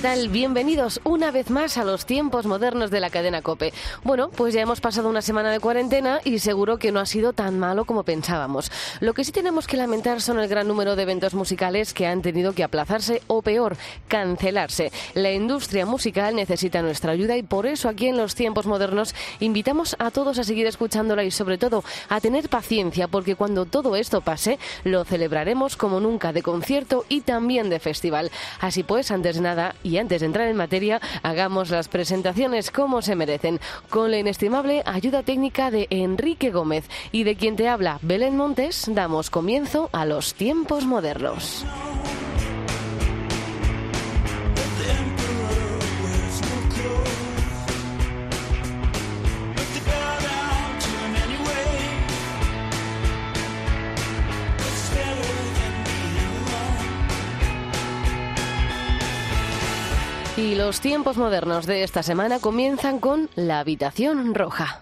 ¿Qué tal? Bienvenidos una vez más a los tiempos modernos de la cadena Cope. Bueno, pues ya hemos pasado una semana de cuarentena y seguro que no ha sido tan malo como pensábamos. Lo que sí tenemos que lamentar son el gran número de eventos musicales que han tenido que aplazarse o peor, cancelarse. La industria musical necesita nuestra ayuda y por eso aquí en los tiempos modernos invitamos a todos a seguir escuchándola y sobre todo a tener paciencia porque cuando todo esto pase lo celebraremos como nunca de concierto y también de festival. Así pues, antes de nada, y antes de entrar en materia, hagamos las presentaciones como se merecen, con la inestimable ayuda técnica de Enrique Gómez y de quien te habla Belén Montes, damos comienzo a los tiempos modernos. Y los tiempos modernos de esta semana comienzan con la habitación roja.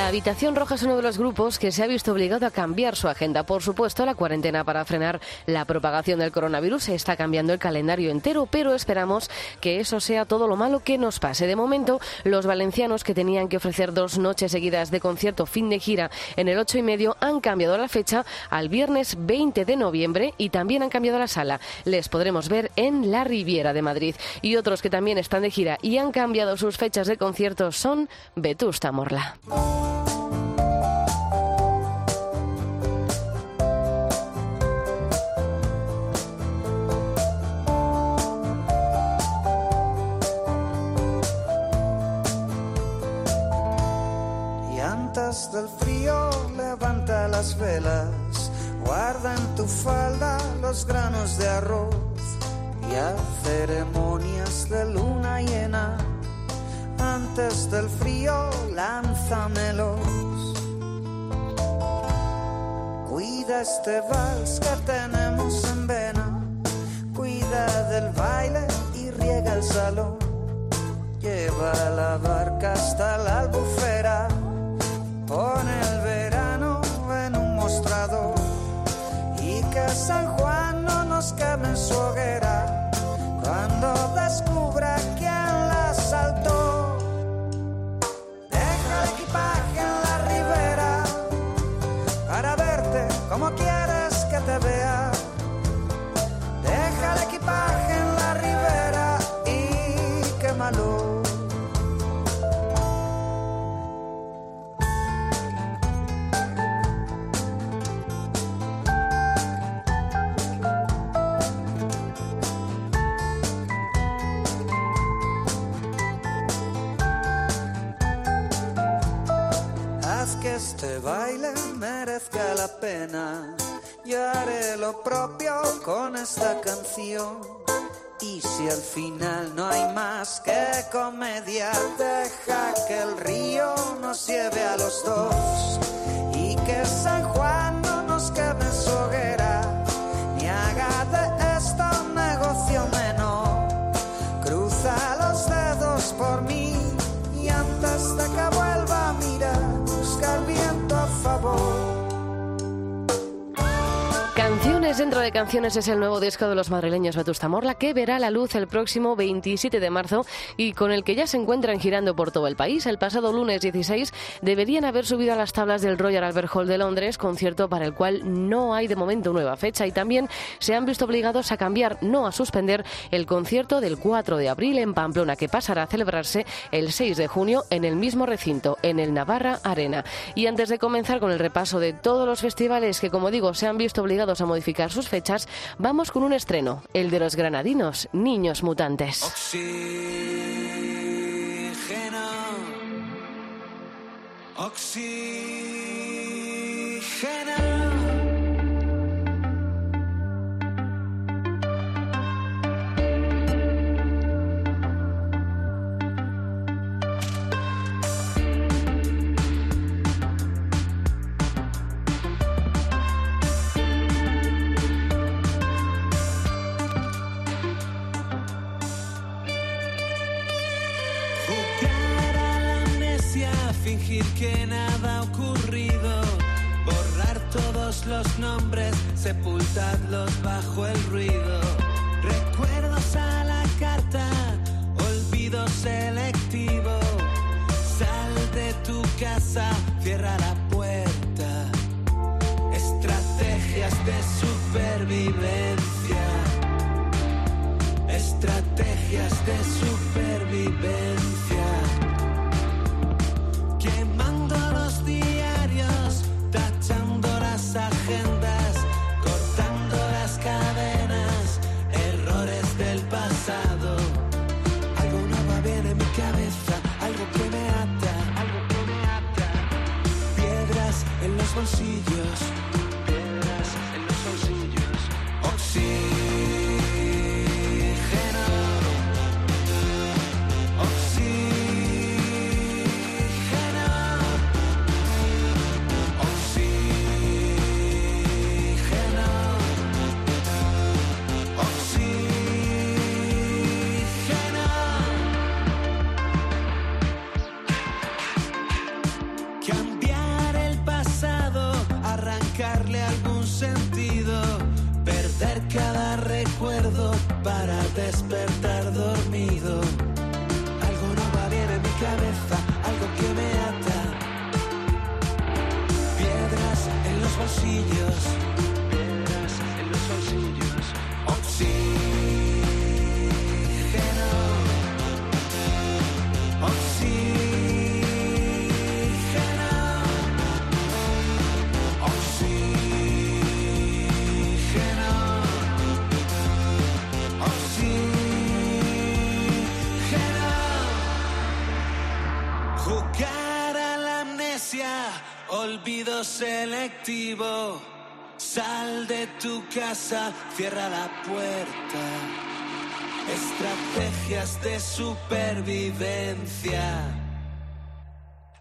La Habitación Roja es uno de los grupos que se ha visto obligado a cambiar su agenda. Por supuesto, la cuarentena para frenar la propagación del coronavirus está cambiando el calendario entero, pero esperamos que eso sea todo lo malo que nos pase. De momento, los valencianos que tenían que ofrecer dos noches seguidas de concierto fin de gira en el ocho y medio han cambiado la fecha al viernes 20 de noviembre y también han cambiado la sala. Les podremos ver en la Riviera de Madrid. Y otros que también están de gira y han cambiado sus fechas de concierto son Vetusta Morla. Antes del frío levanta las velas, guarda en tu falda los granos de arroz y a ceremonias de luna llena. Antes del frío Cuida este vals que tenemos en vena, cuida del baile y riega el salón. Lleva la barca hasta la albufera, pone el verano en un mostrador y que San Juan no nos queme en su hoguera cuando descubra quién la saltó. Te vea. Y si al final no hay más que comedia, deja que el río nos lleve a los dos. Y que San Juan Canciones dentro de canciones es el nuevo disco de los madrileños Vetusta Morla que verá la luz el próximo 27 de marzo y con el que ya se encuentran girando por todo el país. El pasado lunes 16 deberían haber subido a las tablas del Royal Albert Hall de Londres, concierto para el cual no hay de momento nueva fecha y también se han visto obligados a cambiar, no a suspender, el concierto del 4 de abril en Pamplona que pasará a celebrarse el 6 de junio en el mismo recinto, en el Navarra Arena. Y antes de comenzar con el repaso de todos los festivales que, como digo, se han visto obligados a modificar sus fechas, vamos con un estreno, el de los granadinos, Niños Mutantes. Que nada ha ocurrido, borrar todos los nombres, sepultarlos bajo el ruido. Recuerdos a la carta, olvido selectivo. Sal de tu casa, cierra la puerta. Estrategias de supervivencia. Estrategias de supervivencia. Bolsillos, selectivo. Sal de tu casa, cierra la puerta. Estrategias de supervivencia.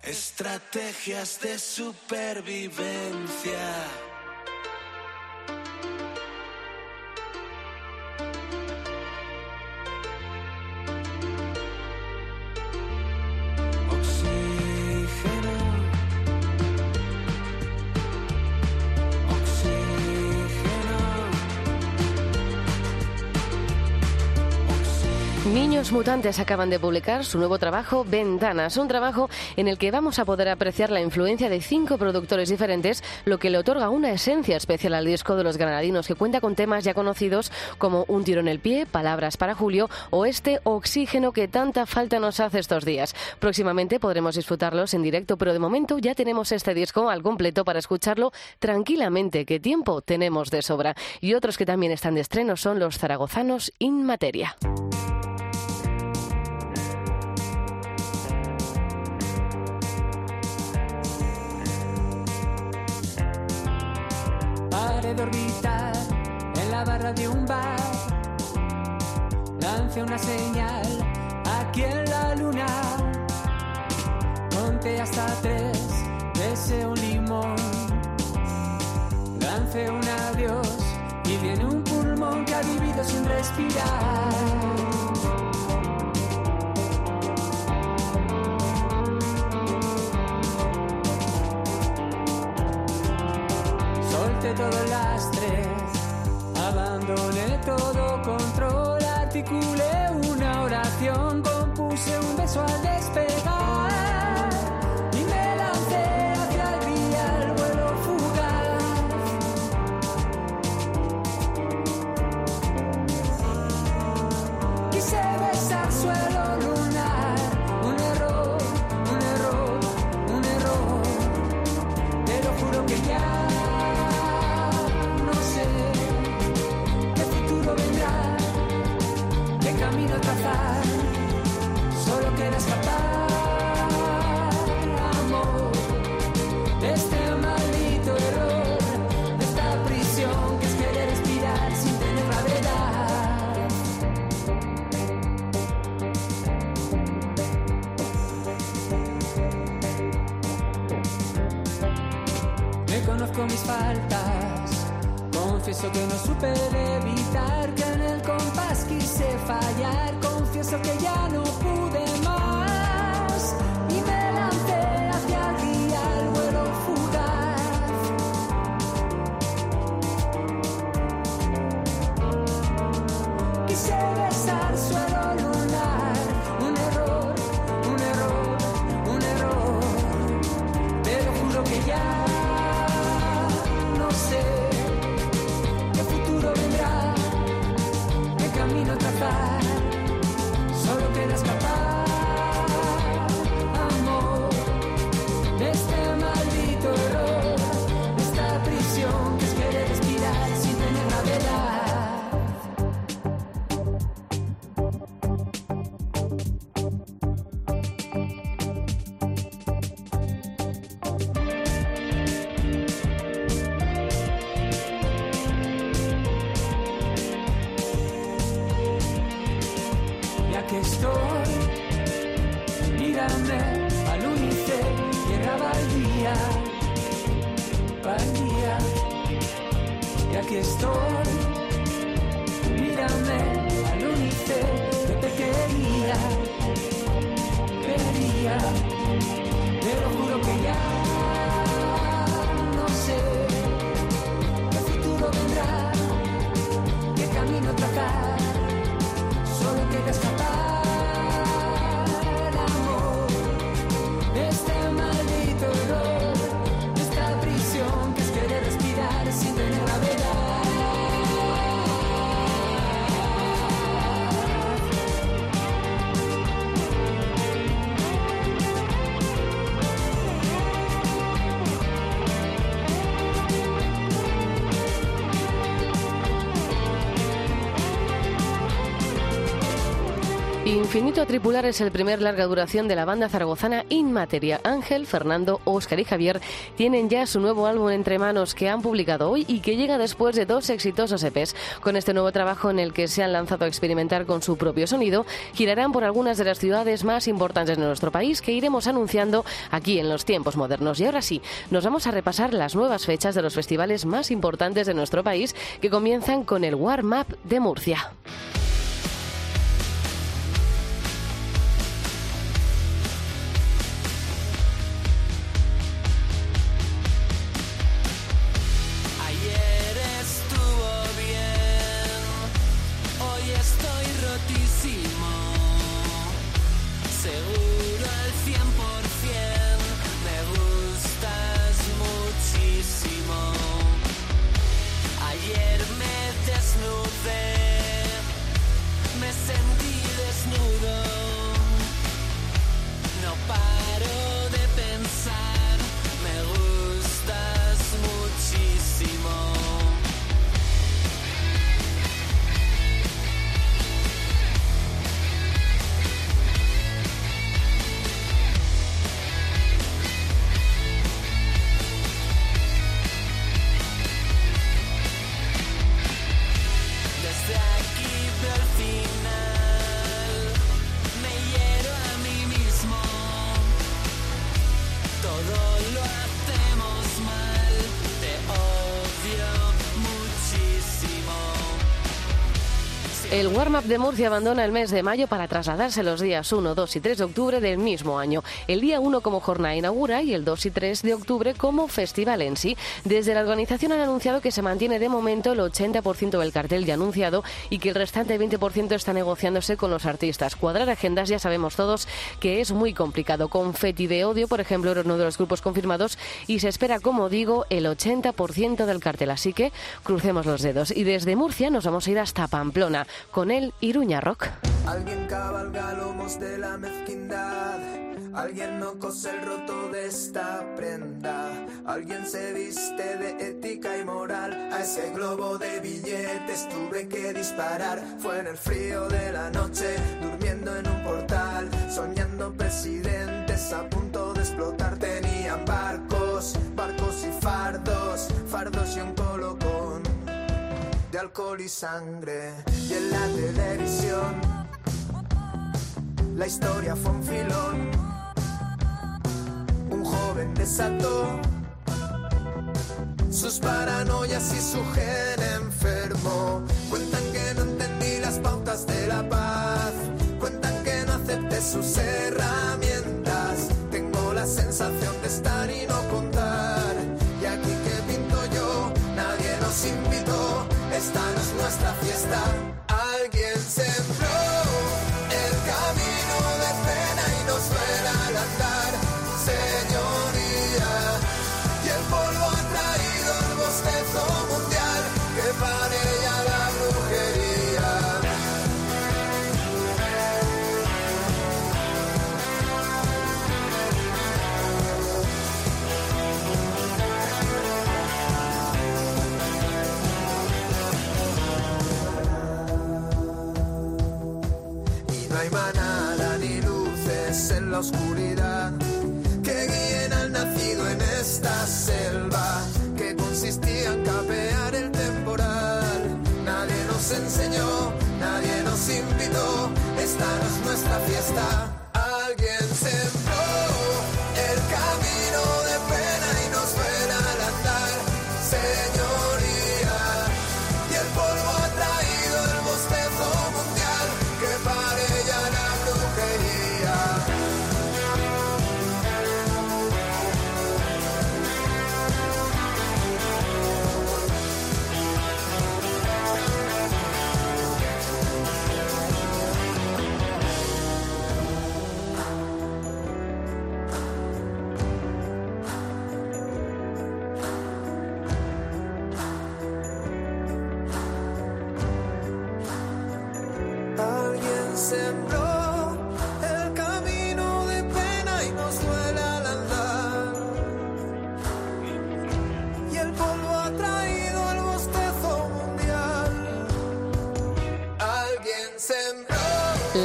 Estrategias de supervivencia. Niños Mutantes acaban de publicar su nuevo trabajo Ventanas, un trabajo en el que vamos a poder apreciar la influencia de cinco productores diferentes, lo que le otorga una esencia especial al disco de los granadinos que cuenta con temas ya conocidos como Un tiro en el pie, Palabras para Julio o este Oxígeno que tanta falta nos hace estos días. Próximamente podremos disfrutarlos en directo, pero de momento ya tenemos este disco al completo para escucharlo tranquilamente, que tiempo tenemos de sobra. Y otros que también están de estreno son los zaragozanos In Materia. De orbitar en la barra de un bar. Lance una señal aquí en la luna. Conte hasta tres, bese un limón. Lance un adiós y viene un pulmón que ha vivido sin respirar. Solte todo el Me conozco mis faltas, confieso que no supe evitar que en el compás quise fallar, confieso que ya no pude Infinito a Tripular es el primer larga duración de la banda zaragozana Inmateria. Ángel, Fernando, Óscar y Javier tienen ya su nuevo álbum entre manos que han publicado hoy y que llega después de dos exitosos EPs. Con este nuevo trabajo en el que se han lanzado a experimentar con su propio sonido, girarán por algunas de las ciudades más importantes de nuestro país que iremos anunciando aquí en los tiempos modernos. Y ahora sí, nos vamos a repasar las nuevas fechas de los festivales más importantes de nuestro país que comienzan con el Warm Up de Murcia. Estoy rotísimo. Seguro El Warm Up de Murcia abandona el mes de mayo para trasladarse los días 1, 2 y 3 de octubre del mismo año. El día 1 como jornada inaugura y el 2 y 3 de octubre como festival en sí. Desde la organización han anunciado que se mantiene de momento el 80% del cartel ya anunciado y que el restante 20% está negociándose con los artistas. Cuadrar agendas ya sabemos todos que es muy complicado. Confetti de Odio, por ejemplo, era uno de los grupos confirmados y se espera, como digo, el 80% del cartel. Así que crucemos los dedos. Y desde Murcia nos vamos a ir hasta Pamplona con el Iruña Rock. Alguien cabalga lomos de la mezquindad. Alguien no cose el roto de esta prenda. Alguien se viste de ética y moral. A ese globo de billetes tuve que disparar. Fue en el frío de la noche, durmiendo en un portal. Soñando presidentes a punto de explotar. Tenían barcos, barcos y fardos. Fardos y un alcohol y sangre. Y en la televisión, la historia fue un filón. Un joven desató sus paranoias y su gen enfermo. Cuentan que no entendí las pautas de la paz. Cuentan que no acepté sus herramientas. Nuestra manada ni luces en la oscuridad que guíen al nacido en esta selva que consistía en capear el temporal. Nadie nos enseñó, nadie nos invitó, esta no es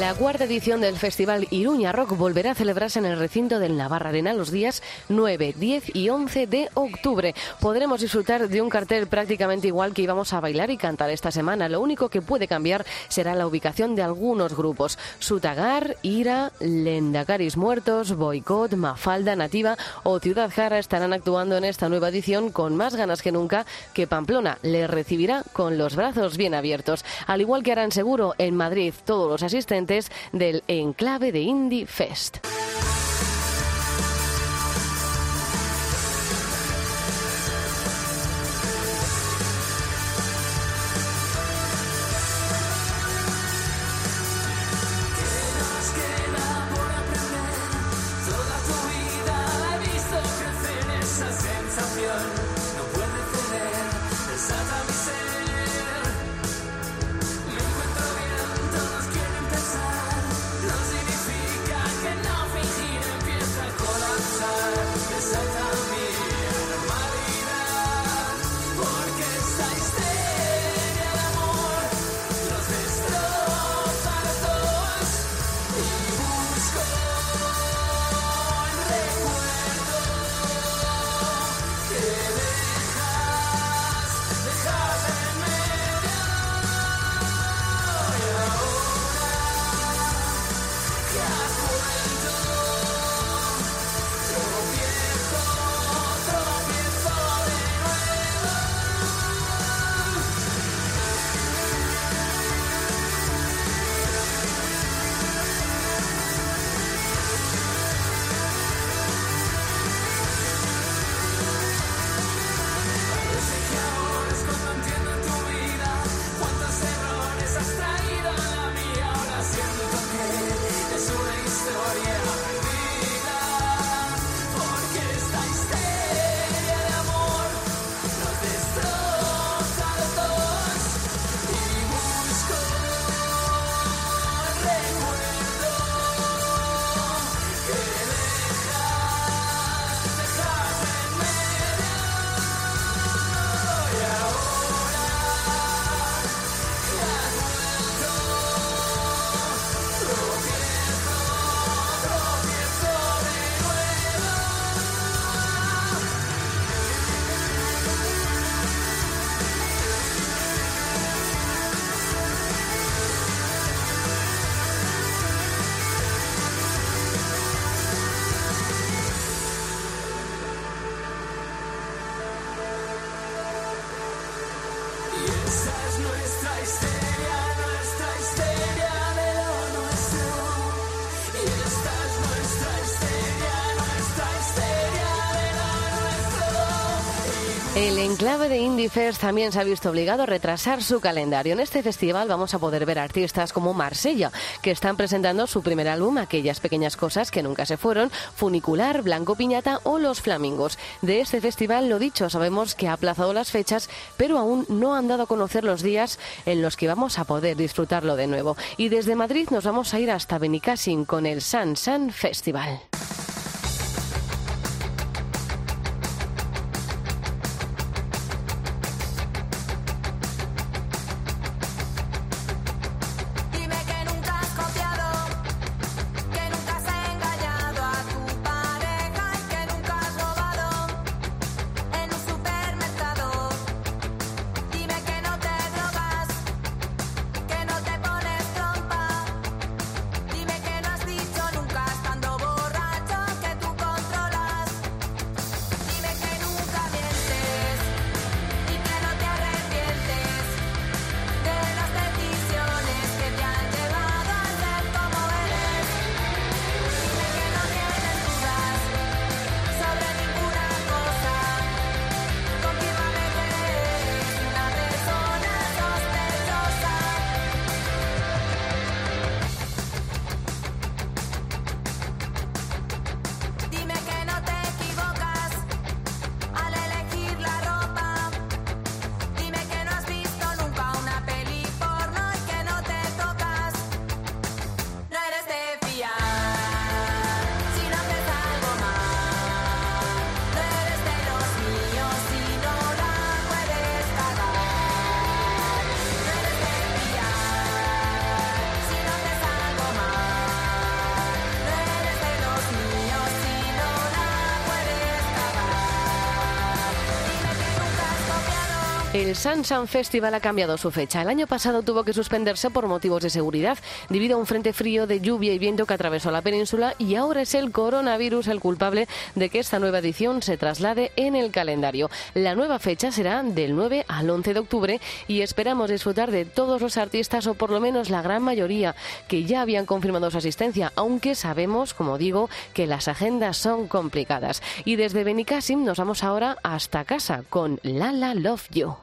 La cuarta edición del Festival Iruña Rock volverá a celebrarse en el recinto del Navarra Arena los días 9, 10 y 11 de octubre. Podremos disfrutar de un cartel prácticamente igual que íbamos a bailar y cantar esta semana. Lo único que puede cambiar será la ubicación de algunos grupos. Sutagar, Ira, Lendacaris Muertos, Boicot, Mafalda, Nativa o Ciudad Jara estarán actuando en esta nueva edición con más ganas que nunca que Pamplona le recibirá con los brazos bien abiertos. Al igual que harán seguro en Madrid todos los asistentes del enclave de Indie Fest. De también se ha visto obligado a retrasar su calendario. En este festival vamos a poder ver artistas como Marsella, que están presentando su primer álbum, Aquellas pequeñas cosas que nunca se fueron, Funicular, Blanco Piñata o Los Flamingos. De este festival, lo dicho, sabemos que ha aplazado las fechas, pero aún no han dado a conocer los días en los que vamos a poder disfrutarlo de nuevo. Y desde Madrid nos vamos a ir hasta Benicassin con el San San Festival. El Sansan Festival ha cambiado su fecha. El año pasado tuvo que suspenderse por motivos de seguridad debido a un frente frío de lluvia y viento que atravesó la península y ahora es el coronavirus el culpable de que esta nueva edición se traslade en el calendario. La nueva fecha será del 9 al 11 de octubre y esperamos disfrutar de todos los artistas o por lo menos la gran mayoría que ya habían confirmado su asistencia, aunque sabemos, como digo, que las agendas son complicadas. Y desde Benicassim nos vamos ahora hasta casa con Lala Love You.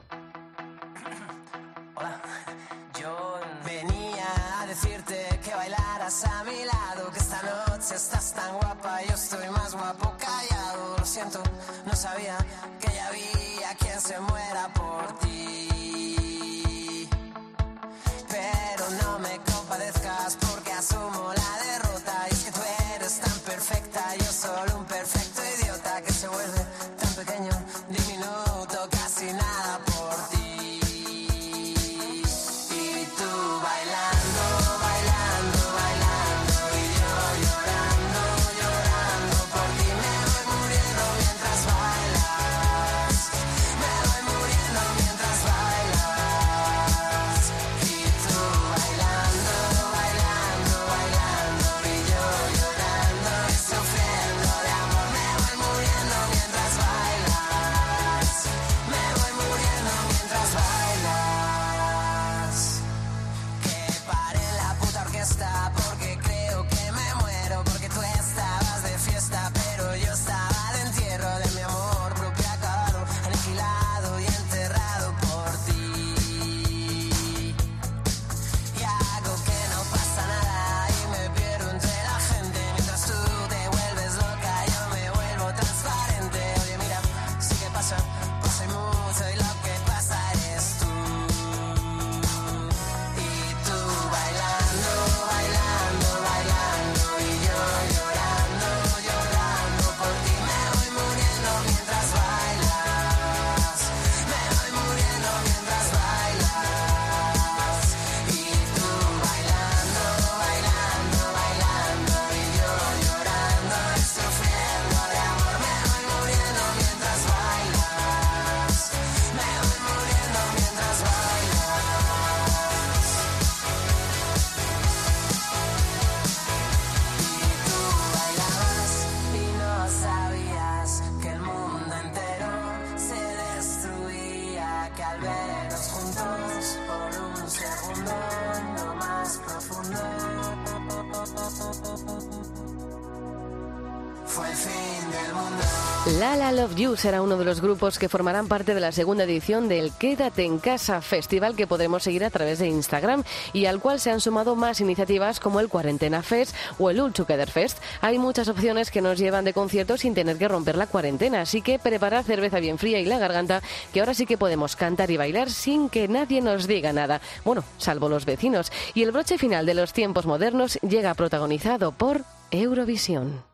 Lala Love You será uno de los grupos que formarán parte de la segunda edición del Quédate en Casa Festival que podremos seguir a través de Instagram y al cual se han sumado más iniciativas como el Cuarentena Fest o el All Together Fest. Hay muchas opciones que nos llevan de conciertos sin tener que romper la cuarentena, así que preparad cerveza bien fría y la garganta que ahora sí que podemos cantar y bailar sin que nadie nos diga nada. Bueno, salvo los vecinos. Y el broche final de los tiempos modernos llega protagonizado por Eurovisión.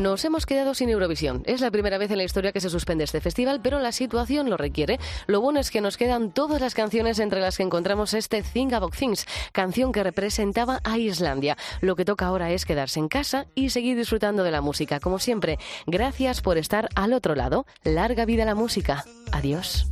Nos hemos quedado sin Eurovisión. Es la primera vez en la historia que se suspende este festival, pero la situación lo requiere. Lo bueno es que nos quedan todas las canciones entre las que encontramos este Think About Things, canción que representaba a Islandia. Lo que toca ahora es quedarse en casa y seguir disfrutando de la música. Como siempre, gracias por estar al otro lado. Larga vida la música. Adiós.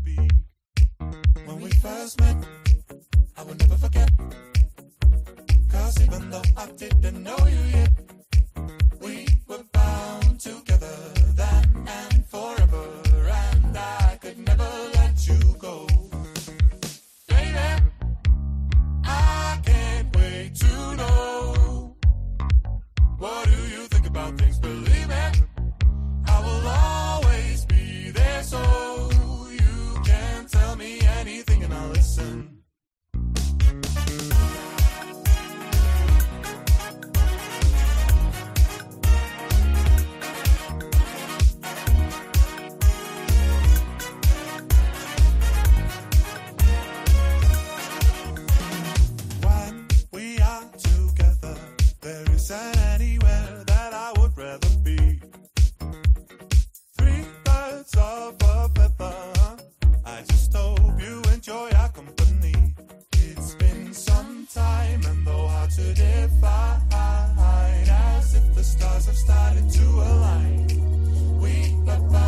to align. We, ba.